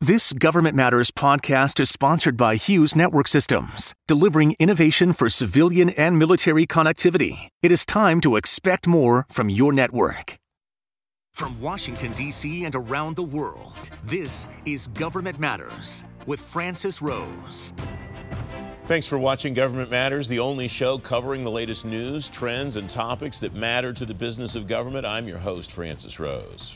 This Government Matters podcast is sponsored by Hughes Network Systems, delivering innovation for civilian and military connectivity. It is time to expect more from your network. From Washington, D.C. and around the world, this is Government Matters with Francis Rose. Thanks for watching Government Matters, the only show covering the latest news, trends, and topics that matter to the business of government. I'm your host, Francis Rose.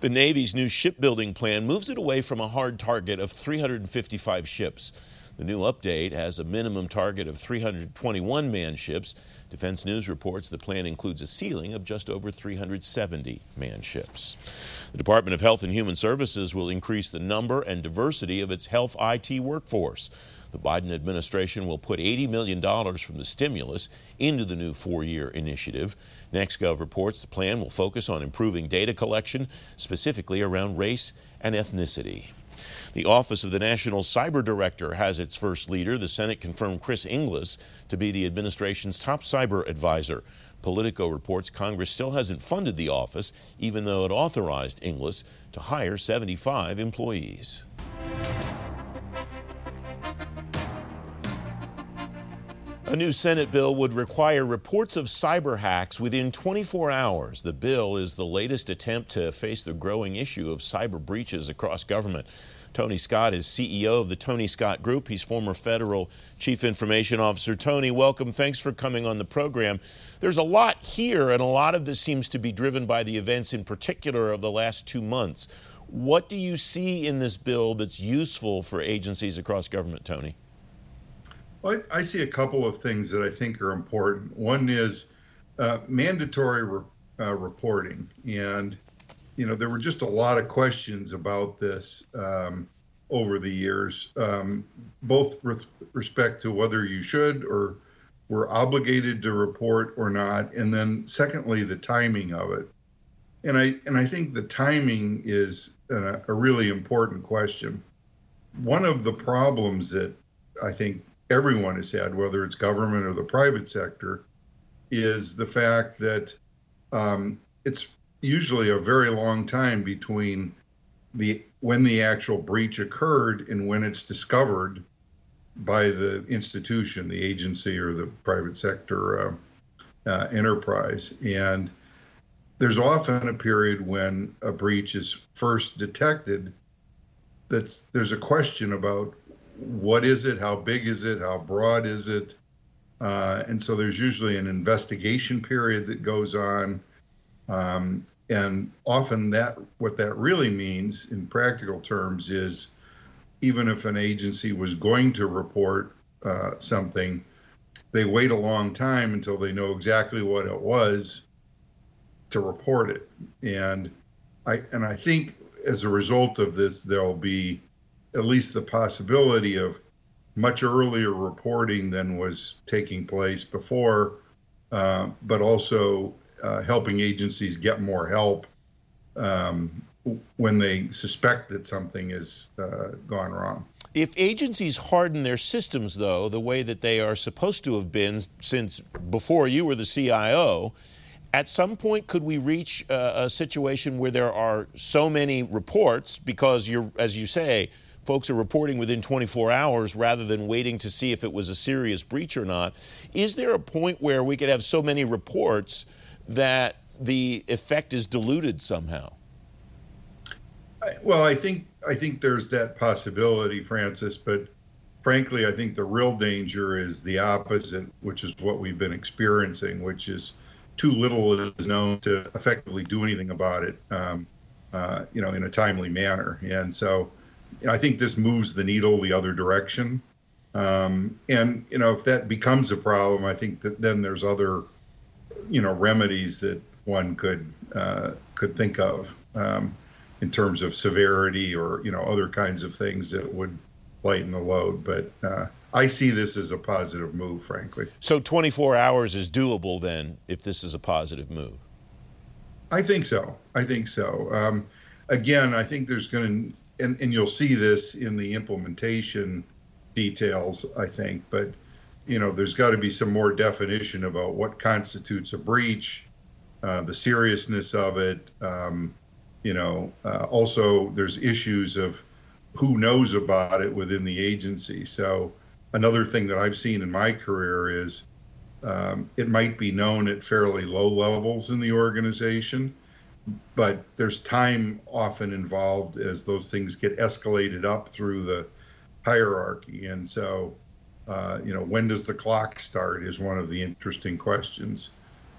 The Navy's new shipbuilding plan moves it away from a hard target of 355 ships. The new update has a minimum target of 321 man ships. Defense News reports the plan includes a ceiling of just over 370 man ships. The Department of Health and Human Services will increase the number and diversity of its health IT workforce. The Biden administration will put $80 million from the stimulus into the new four year initiative. NextGov reports the plan will focus on improving data collection, specifically around race and ethnicity. The Office of the National Cyber Director has its first leader. The Senate confirmed Chris Inglis to be the administration's top cyber advisor. Politico reports Congress still hasn't funded the office, even though it authorized Inglis to hire 75 employees. A new Senate bill would require reports of cyber hacks within 24 hours. The bill is the latest attempt to face the growing issue of cyber breaches across government. Tony Scott is CEO of the Tony Scott Group. He's former federal chief information officer. Tony, welcome. Thanks for coming on the program. There's a lot here, and a lot of this seems to be driven by the events in particular of the last two months. What do you see in this bill that's useful for agencies across government, Tony? Well, I, I, see a couple of things that I think are important. One is uh, mandatory re- uh, reporting, and you know there were just a lot of questions about this um, over the years, um, both with respect to whether you should or were obligated to report or not, and then secondly the timing of it. And I and I think the timing is a, a really important question. One of the problems that I think everyone has had, whether it's government or the private sector, is the fact that um, it's usually a very long time between the when the actual breach occurred and when it's discovered by the institution, the agency, or the private sector uh, uh, enterprise. And there's often a period when a breach is first detected. That's there's a question about what is it? How big is it? How broad is it? Uh, and so there's usually an investigation period that goes on. Um, and often that what that really means in practical terms is even if an agency was going to report uh, something, they wait a long time until they know exactly what it was to report it. And I and I think as a result of this, there'll be at least the possibility of much earlier reporting than was taking place before, uh, but also uh, helping agencies get more help um, when they suspect that something has uh, gone wrong. If agencies harden their systems, though, the way that they are supposed to have been since before you were the CIO, at some point could we reach a, a situation where there are so many reports because you're, as you say, folks are reporting within 24 hours rather than waiting to see if it was a serious breach or not. Is there a point where we could have so many reports that the effect is diluted somehow? Well, I think I think there's that possibility, Francis, but frankly, I think the real danger is the opposite, which is what we've been experiencing, which is too little is known to effectively do anything about it, um, uh, you know, in a timely manner. And so, I think this moves the needle the other direction. Um, and you know, if that becomes a problem, I think that then there's other, you know, remedies that one could uh, could think of um, in terms of severity or you know other kinds of things that would lighten the load. But uh, I see this as a positive move, frankly. So 24 hours is doable then, if this is a positive move. I think so. I think so. Um, again, I think there's going to and, and you'll see this in the implementation details, I think, but you know, there's got to be some more definition about what constitutes a breach, uh, the seriousness of it. Um, you know, uh, also there's issues of who knows about it within the agency. So another thing that I've seen in my career is um, it might be known at fairly low levels in the organization, but there's time often involved as those things get escalated up through the hierarchy. And so, uh, you know, when does the clock start is one of the interesting questions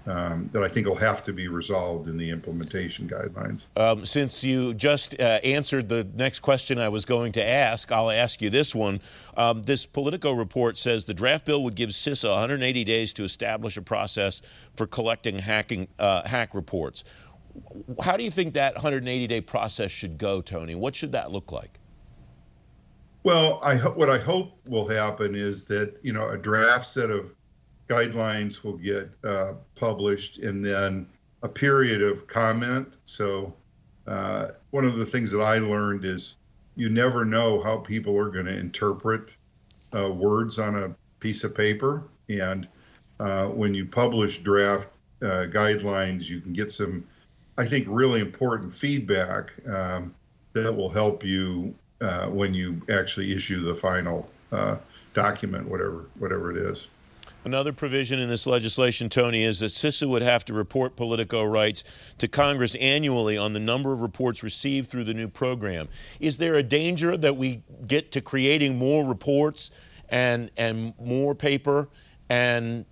um, that I think will have to be resolved in the implementation guidelines. Um, since you just uh, answered the next question I was going to ask, I'll ask you this one. Um, this Politico report says the draft bill would give CISA 180 days to establish a process for collecting hacking uh, hack reports. How do you think that 180 day process should go, Tony? What should that look like? Well, I what I hope will happen is that you know a draft set of guidelines will get uh, published and then a period of comment. So, uh, one of the things that I learned is you never know how people are going to interpret uh, words on a piece of paper. And uh, when you publish draft uh, guidelines, you can get some, I think, really important feedback um, that will help you uh, when you actually issue the final document, whatever whatever it is. Another provision in this legislation, Tony, is that CISA would have to report Politico writes to Congress annually on the number of reports received through the new program. Is there a danger that we get to creating more reports and, and more paper and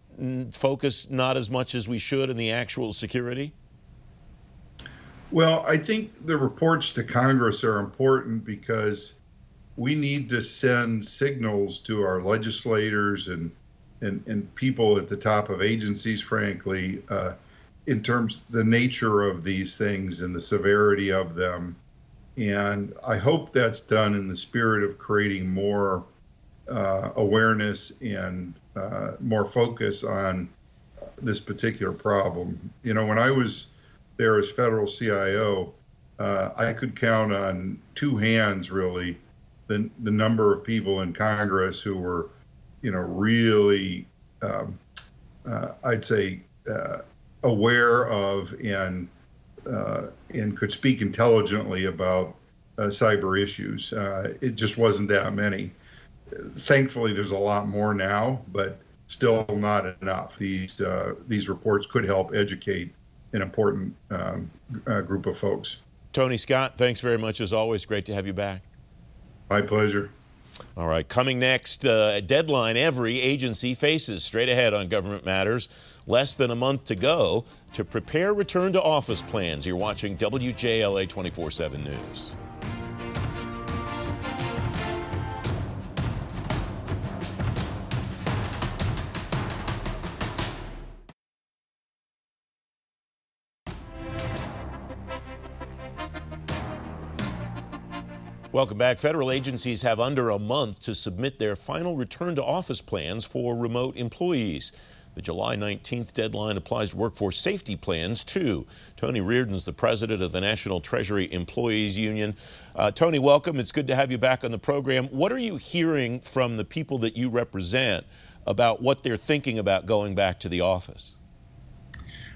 focus not as much as we should in the actual security? Well, I think the reports to Congress are important because we need to send signals to our legislators and and, and people at the top of agencies, frankly, uh, in terms the nature of these things and the severity of them. And I hope that's done in the spirit of creating more uh, awareness and uh, more focus on this particular problem. You know, when I was there as federal CIO, uh, I could count on two hands really the, the number of people in Congress who were you know, really, um, uh, I'd say, uh, aware of and uh, and could speak intelligently about uh, cyber issues. Uh, it just wasn't that many. Thankfully, there's a lot more now, but still not enough. These these reports could help educate an important um, group of folks. Tony Scott, thanks very much as always. Great to have you back. My pleasure. All right, coming next, uh, a deadline every agency faces straight ahead on government matters. Less than a month to go to prepare return to office plans. You're watching WJLA 24 7 News. Welcome back. Federal agencies have under a month to submit their final return to office plans for remote employees. The July 19th deadline applies to workforce safety plans, too. Tony Reardon is the president of the National Treasury Employees Union. Uh, Tony, welcome. It's good to have you back on the program. What are you hearing from the people that you represent about what they're thinking about going back to the office?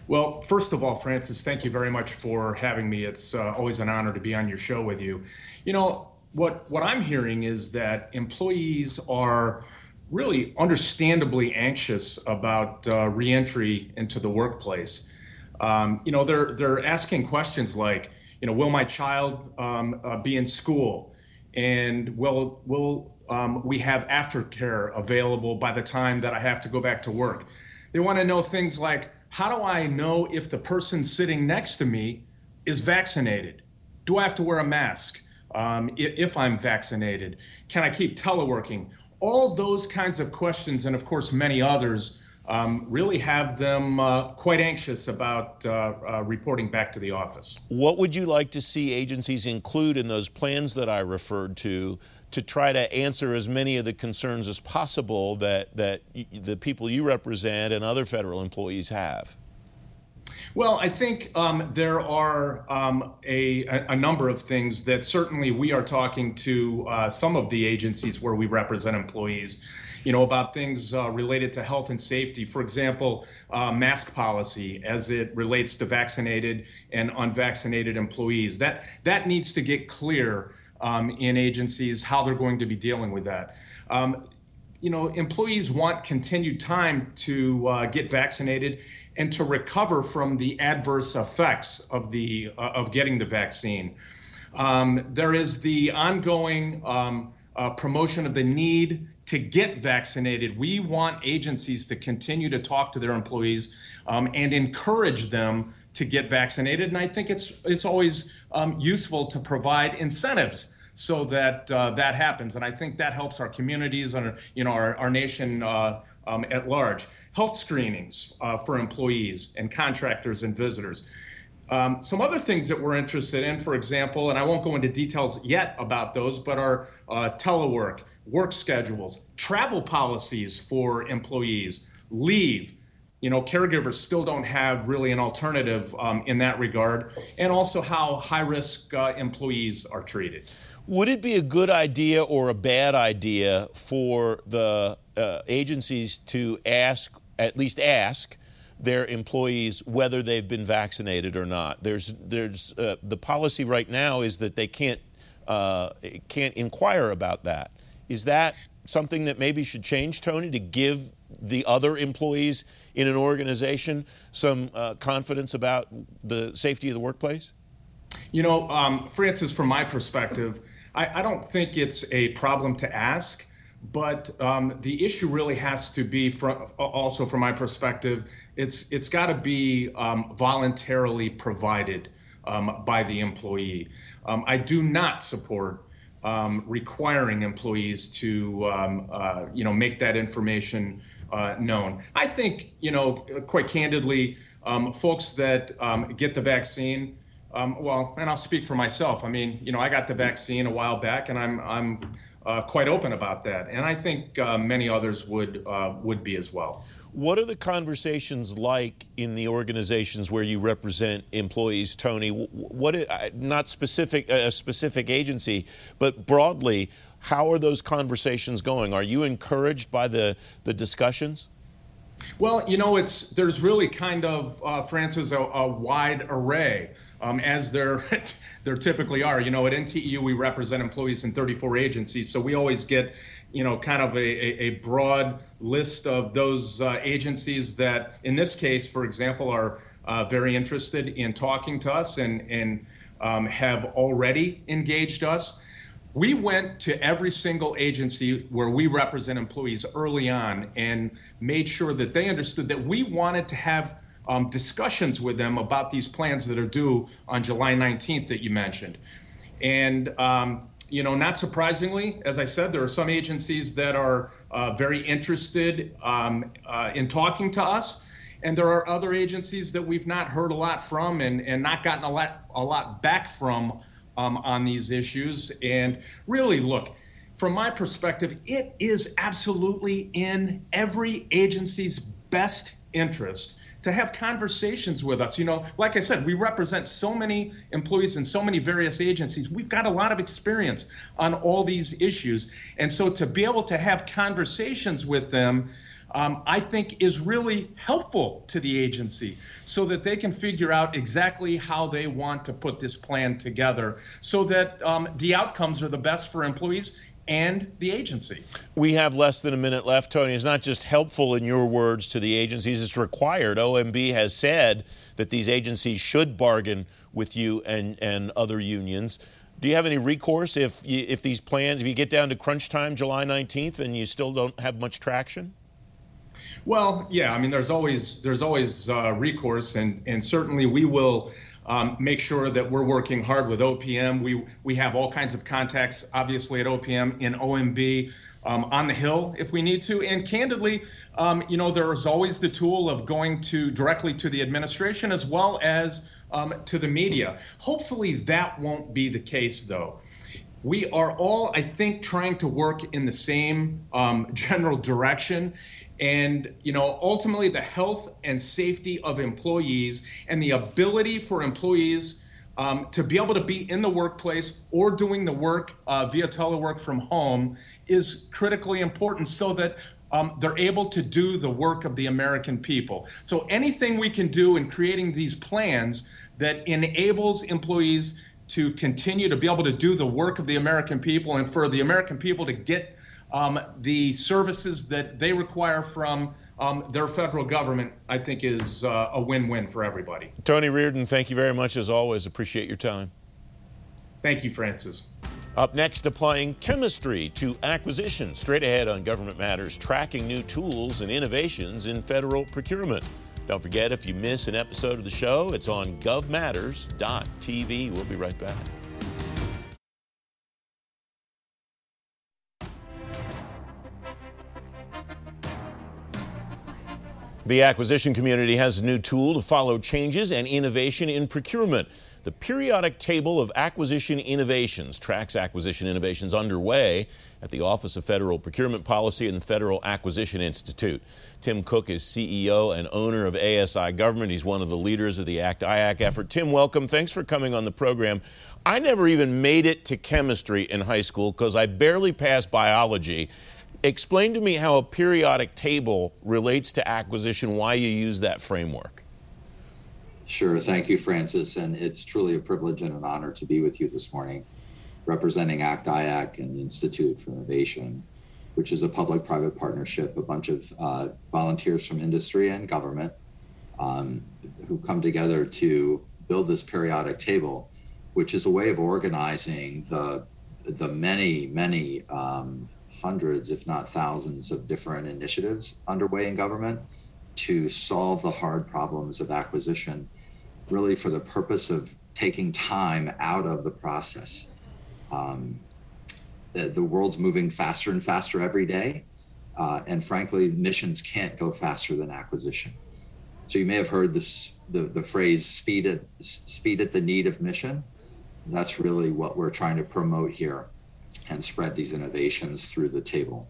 Well, first of all, Francis, thank you very much for having me. It's uh, always an honor to be on your show with you. You know, what what I'm hearing is that employees are really understandably anxious about uh, reentry into the workplace. Um, you know, they're they're asking questions like, you know, will my child um, uh, be in school, and will will um, we have aftercare available by the time that I have to go back to work? They want to know things like, how do I know if the person sitting next to me is vaccinated? Do I have to wear a mask? Um, if I'm vaccinated? Can I keep teleworking? All those kinds of questions, and of course, many others, um, really have them uh, quite anxious about uh, uh, reporting back to the office. What would you like to see agencies include in those plans that I referred to to try to answer as many of the concerns as possible that, that the people you represent and other federal employees have? Well, I think um, there are um, a, a, number of things that certainly we are talking to uh, some of the agencies where we represent employees, you know, about things uh, related to health and safety. For example, uh, mask policy as it relates to vaccinated and unvaccinated employees. That that needs to get clear um, in agencies, how they're going to be dealing with that. Um, you know, employees want continued time to uh, get vaccinated and to recover from the adverse effects of the uh, of getting the vaccine. Um, there is the ongoing um, uh, promotion of the need to get vaccinated. We want agencies to continue to talk to their employees um, and encourage them to get vaccinated. And I think it's it's always um, useful to provide incentives so that uh, that happens. And I think that helps our communities and you know our, our nation uh, um, at large. Health screenings uh, for employees and contractors and visitors. Um, some other things that we're interested in, for example, and I won't go into details yet about those, but are uh, telework, work schedules, travel policies for employees, leave. You know, caregivers still don't have really an alternative um, in that regard, and also how high risk uh, employees are treated. Would it be a good idea or a bad idea for the uh, agencies to ask, at least ask, their employees whether they've been vaccinated or not. There's, there's uh, the policy right now is that they can't uh, can't inquire about that. Is that something that maybe should change, Tony, to give the other employees in an organization some uh, confidence about the safety of the workplace? You know, um, Francis, from my perspective, I, I don't think it's a problem to ask but um, the issue really has to be from also from my perspective it's it's got to be um, voluntarily provided um, by the employee um, i do not support um, requiring employees to um, uh, you know make that information uh, known i think you know quite candidly folks that get the vaccine well and i'll speak for myself i mean you know i got the vaccine a while back and i'm i'm uh, quite open about that, and I think uh, many others would uh, would be as well. What are the conversations like in the organizations where you represent employees, Tony? What not specific a specific agency, but broadly, how are those conversations going? Are you encouraged by the the discussions? Well, you know, it's there's really kind of uh, Francis a, a wide array um, as there there typically are. You know, at NTEU we represent employees in 34 agencies, so we always get you know kind of a, a, a broad list of those uh, agencies that, in this case, for example, are uh, very interested in talking to us and and um, have already engaged us. We went to every single agency where we represent employees early on and made sure that they understood that we wanted to have um, discussions with them about these plans that are due on July 19th that you mentioned. And, um, you know, not surprisingly, as I said, there are some agencies that are uh, very interested um, uh, in talking to us. And there are other agencies that we've not heard a lot from and, and not gotten a lot, a lot back from um, on these issues. And really, look, from my perspective, it is absolutely in every agency's best interest to have conversations with us. You know, like I said, we represent so many employees in so many various agencies. We've got a lot of experience on all these issues. And so to be able to have conversations with them, um, I think is really helpful to the agency so that they can figure out exactly how they want to put this plan together so that um, the outcomes are the best for employees and the agency. We have less than a minute left, Tony. It's not just helpful in your words to the agencies, it's required. OMB has said that these agencies should bargain with you and, and other unions. Do you have any recourse if, if these plans, if you get down to crunch time July 19th and you still don't have much traction? Well, yeah, I mean, there's always there's always uh, recourse, and and certainly we will um, make sure that we're working hard with OPM. We we have all kinds of contacts, obviously at OPM in OMB, um, on the Hill if we need to, and candidly, um, you know, there is always the tool of going to directly to the administration as well as um, to the media. Hopefully, that won't be the case, though. We are all, I think, trying to work in the same um, general direction and you know ultimately the health and safety of employees and the ability for employees um, to be able to be in the workplace or doing the work uh, via telework from home is critically important so that um, they're able to do the work of the American people. So anything we can do in creating these plans that enables employees to continue to be able to do the work of the American people and for the American people to get um, the services that they require from um, their federal government, I think, is uh, a win win for everybody. Tony Reardon, thank you very much as always. Appreciate your time. Thank you, Francis. Up next, applying chemistry to acquisition. Straight ahead on Government Matters, tracking new tools and innovations in federal procurement. Don't forget, if you miss an episode of the show, it's on govmatters.tv. We'll be right back. The acquisition community has a new tool to follow changes and innovation in procurement. The Periodic Table of Acquisition Innovations tracks acquisition innovations underway at the Office of Federal Procurement Policy and the Federal Acquisition Institute. Tim Cooke is CEO and owner of ASI Government. He's one of the leaders of the ACT IAC effort. Tim, welcome. Thanks for coming on the program. I never even made it to chemistry in high school because I barely passed biology. Explain to me how a periodic table relates to acquisition, why you use that framework. Sure. Thank you, Francis. And it's truly a privilege and an honor to be with you this morning, representing ACT IAC and the Institute for Innovation, which is a public private partnership, a bunch of uh, volunteers from industry and government um, who come together to build this periodic table, which is a way of organizing the, the many, many um, hundreds, if not thousands, of different initiatives underway in government to solve the hard problems of acquisition really for the purpose of taking time out of the process. Um, the, the, world's moving faster and faster every day. Uh, and frankly, missions can't go faster than acquisition. So you may have heard this, the, the phrase speed at, speed at the need of mission. That's really what we're trying to promote here and spread these innovations through the table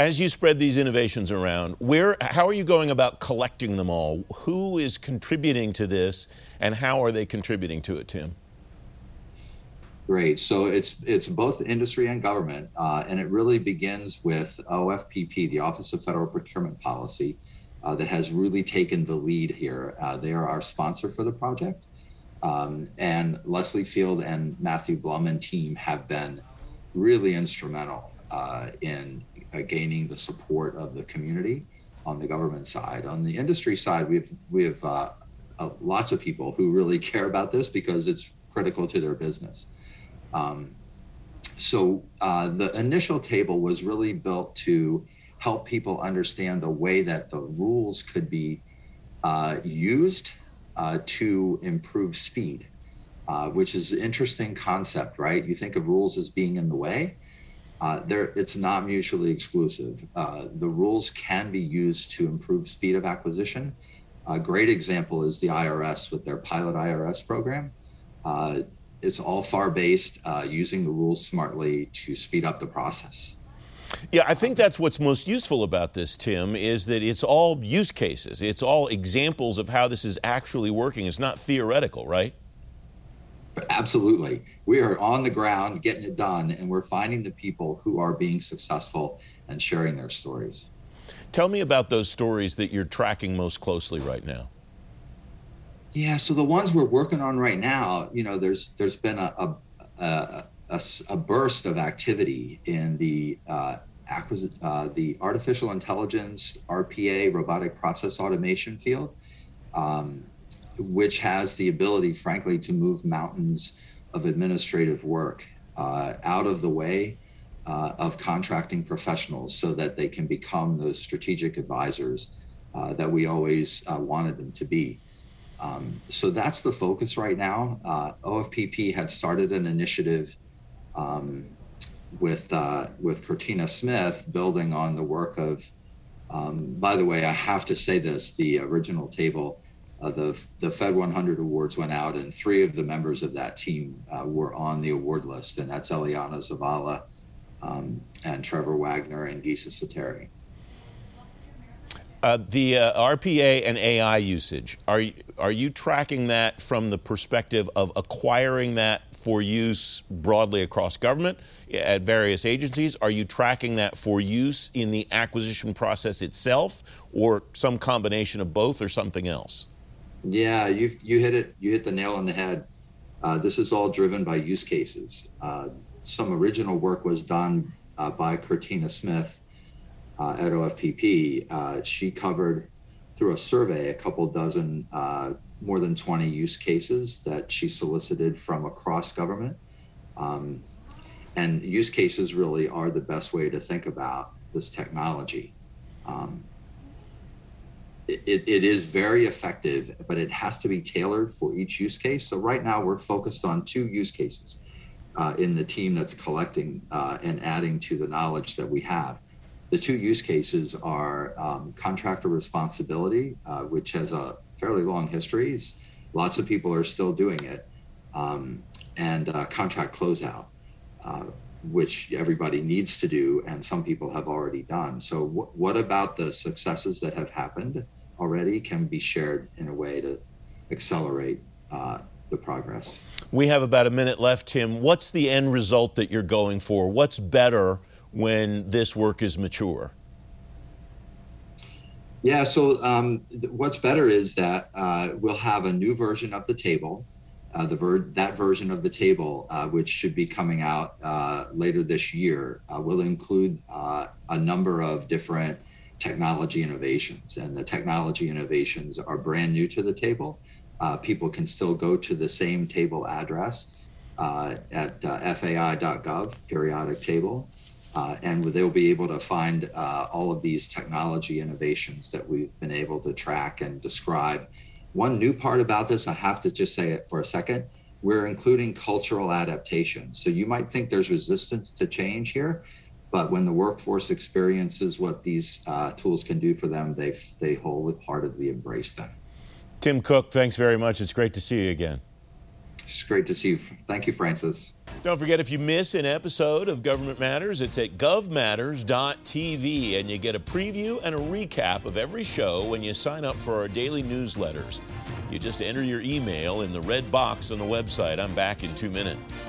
as you spread these innovations around, where, how are you going about collecting them all? Who is contributing to this, and how are they contributing to it, Tim? Great. So it's it's both industry and government, uh, and it really begins with OFPP, the Office of Federal Procurement Policy, uh, that has really taken the lead here. Uh, they are our sponsor for the project, um, and Leslie Field and Matthew Blum and team have been really instrumental uh, in uh, gaining the support of the community on the government side. On the industry side, we have we have uh, uh, lots of people who really care about this because it's critical to their business. Um, so uh, the initial table was really built to help people understand the way that the rules could be uh, used uh, to improve speed, which is an interesting concept, right? You think of rules as being in the way uh, there, it's not mutually exclusive. Uh, the rules can be used to improve speed of acquisition. A great example is the IRS with their pilot IRS program. Uh, it's all FAR based, uh, using the rules smartly to speed up the process. Yeah, I think that's what's most useful about this, Tim, is that it's all use cases. It's all examples of how this is actually working. It's not theoretical, right? Absolutely. We are on the ground getting it done, and we're finding the people who are being successful and sharing their stories. Tell me about those stories that you're tracking most closely right now. Yeah, so the ones we're working on right now, you know, there's there's been a a, a, a, a burst of activity in the uh, acquis- uh, the artificial intelligence RPA robotic process automation field. Um, which has the ability, frankly, to move mountains of administrative work uh, out of the way uh, of contracting professionals so that they can become those strategic advisors uh, that we always uh, wanted them to be. Um, so that's the focus right now. Uh, OFPP had started an initiative um, with uh, with Cortina Smith, building on the work of. Um, by the way, I have to say this: the original table uh, the the Fed 100 awards went out, and three of the members of that team uh, were on the award list, and that's Eliana Zavala, um, and Trevor Wagner and Gisa Sateri. Uh, the uh, RPA and AI usage are are you tracking that from the perspective of acquiring that for use broadly across government at various agencies? Are you tracking that for use in the acquisition process itself, or some combination of both, or something else? Yeah, you you hit it. You hit the nail on the head. Uh, this is all driven by use cases. Uh, some original work was done uh, by Curtina Smith uh, at OFPP. Uh, she covered through a survey a couple dozen, uh, more than 20 use cases that she solicited from across government. Um, and use cases really are the best way to think about this technology. Um, it, it is very effective, but it has to be tailored for each use case. So right now we're focused on two use cases uh, in the team that's collecting uh, and adding to the knowledge that we have. The two use cases are um, contractor responsibility, uh, which has a fairly long histories. Lots of people are still doing it, um, and uh, contract closeout, uh, which everybody needs to do, and some people have already done. So, w- what about the successes that have happened already can be shared in a way to accelerate uh, the progress? We have about a minute left, Tim. What's the end result that you're going for? What's better when this work is mature? Yeah, so um, th- what's better is that uh, we'll have a new version of the table. Uh, the ver- that version of the table, uh, which should be coming out uh, later this year, uh, will include uh, a number of different technology innovations. And the technology innovations are brand new to the table. people can still go to the same table address at fai.gov, periodic table, uh, and they'll be able to find uh, all of these technology innovations that we've been able to track and describe. One new part about this, I have to just say it for a second, we're including cultural adaptation. So you might think there's resistance to change here, but when the workforce experiences what these uh, tools can do for them, they, they wholeheartedly embrace them. Tim Cooke, thanks very much. It's great to see you again. It's great to see you. Thank you, Francis. Don't forget, if you miss an episode of Government Matters, it's at govmatters.tv, and you get a preview and a recap of every show when you sign up for our daily newsletters. You just enter your email in the red box on the website. I'm back in two minutes.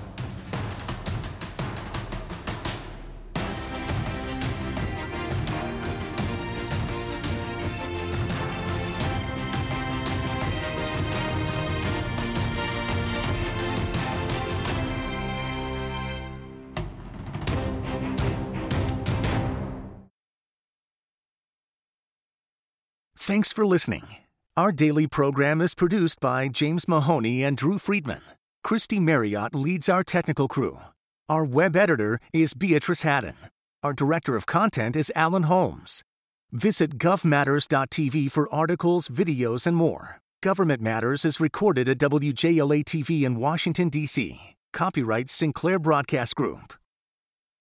Thanks for listening. Our daily program is produced by James Mahoney and Drew Friedman. Christy Marriott leads our technical crew. Our web editor is Beatrice Haddon. Our director of content is Alan Holmes. Visit govmatters.tv for articles, videos, and more. Government Matters is recorded at WJLA TV in Washington, D.C. Copyright Sinclair Broadcast Group.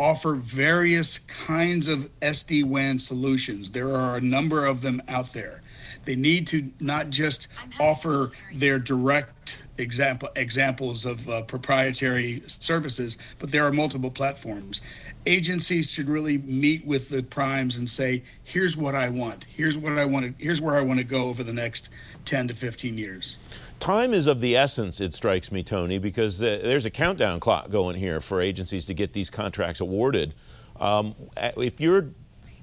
offer various kinds of SD WAN solutions. There are a number of them out there. They need to not just offer their direct example examples of uh, proprietary services, but there are multiple platforms. Agencies should really meet with the primes and say, "Here's what I want. Here's what I want. To, here's where I want to go over the next 10 to 15 years." Time is of the essence, it strikes me, Tony, because uh, there's a countdown clock going here for agencies to get these contracts awarded. Um, if you're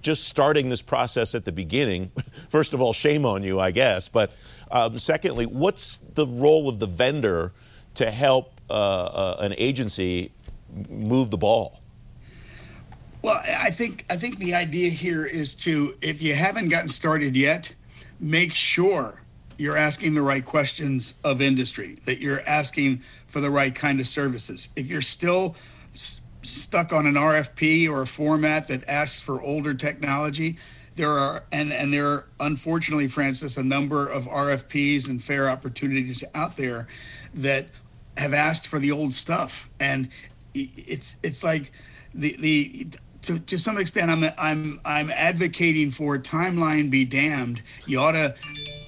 just starting this process at the beginning, first of all, shame on you, I guess. But um, secondly, what's the role of the vendor to help uh, uh, an agency move the ball? Well, I think I think the idea here is to, if you haven't gotten started yet, make sure you're asking the right questions of industry, that you're asking for the right kind of services. If you're still s- stuck on an RFP or a format that asks for older technology, there are and and there are unfortunately, Francis, a number of RFPs and fair opportunities out there that have asked for the old stuff, and it's it's like the the to, to some extent, I'm I'm I'm advocating for timeline be damned. You ought to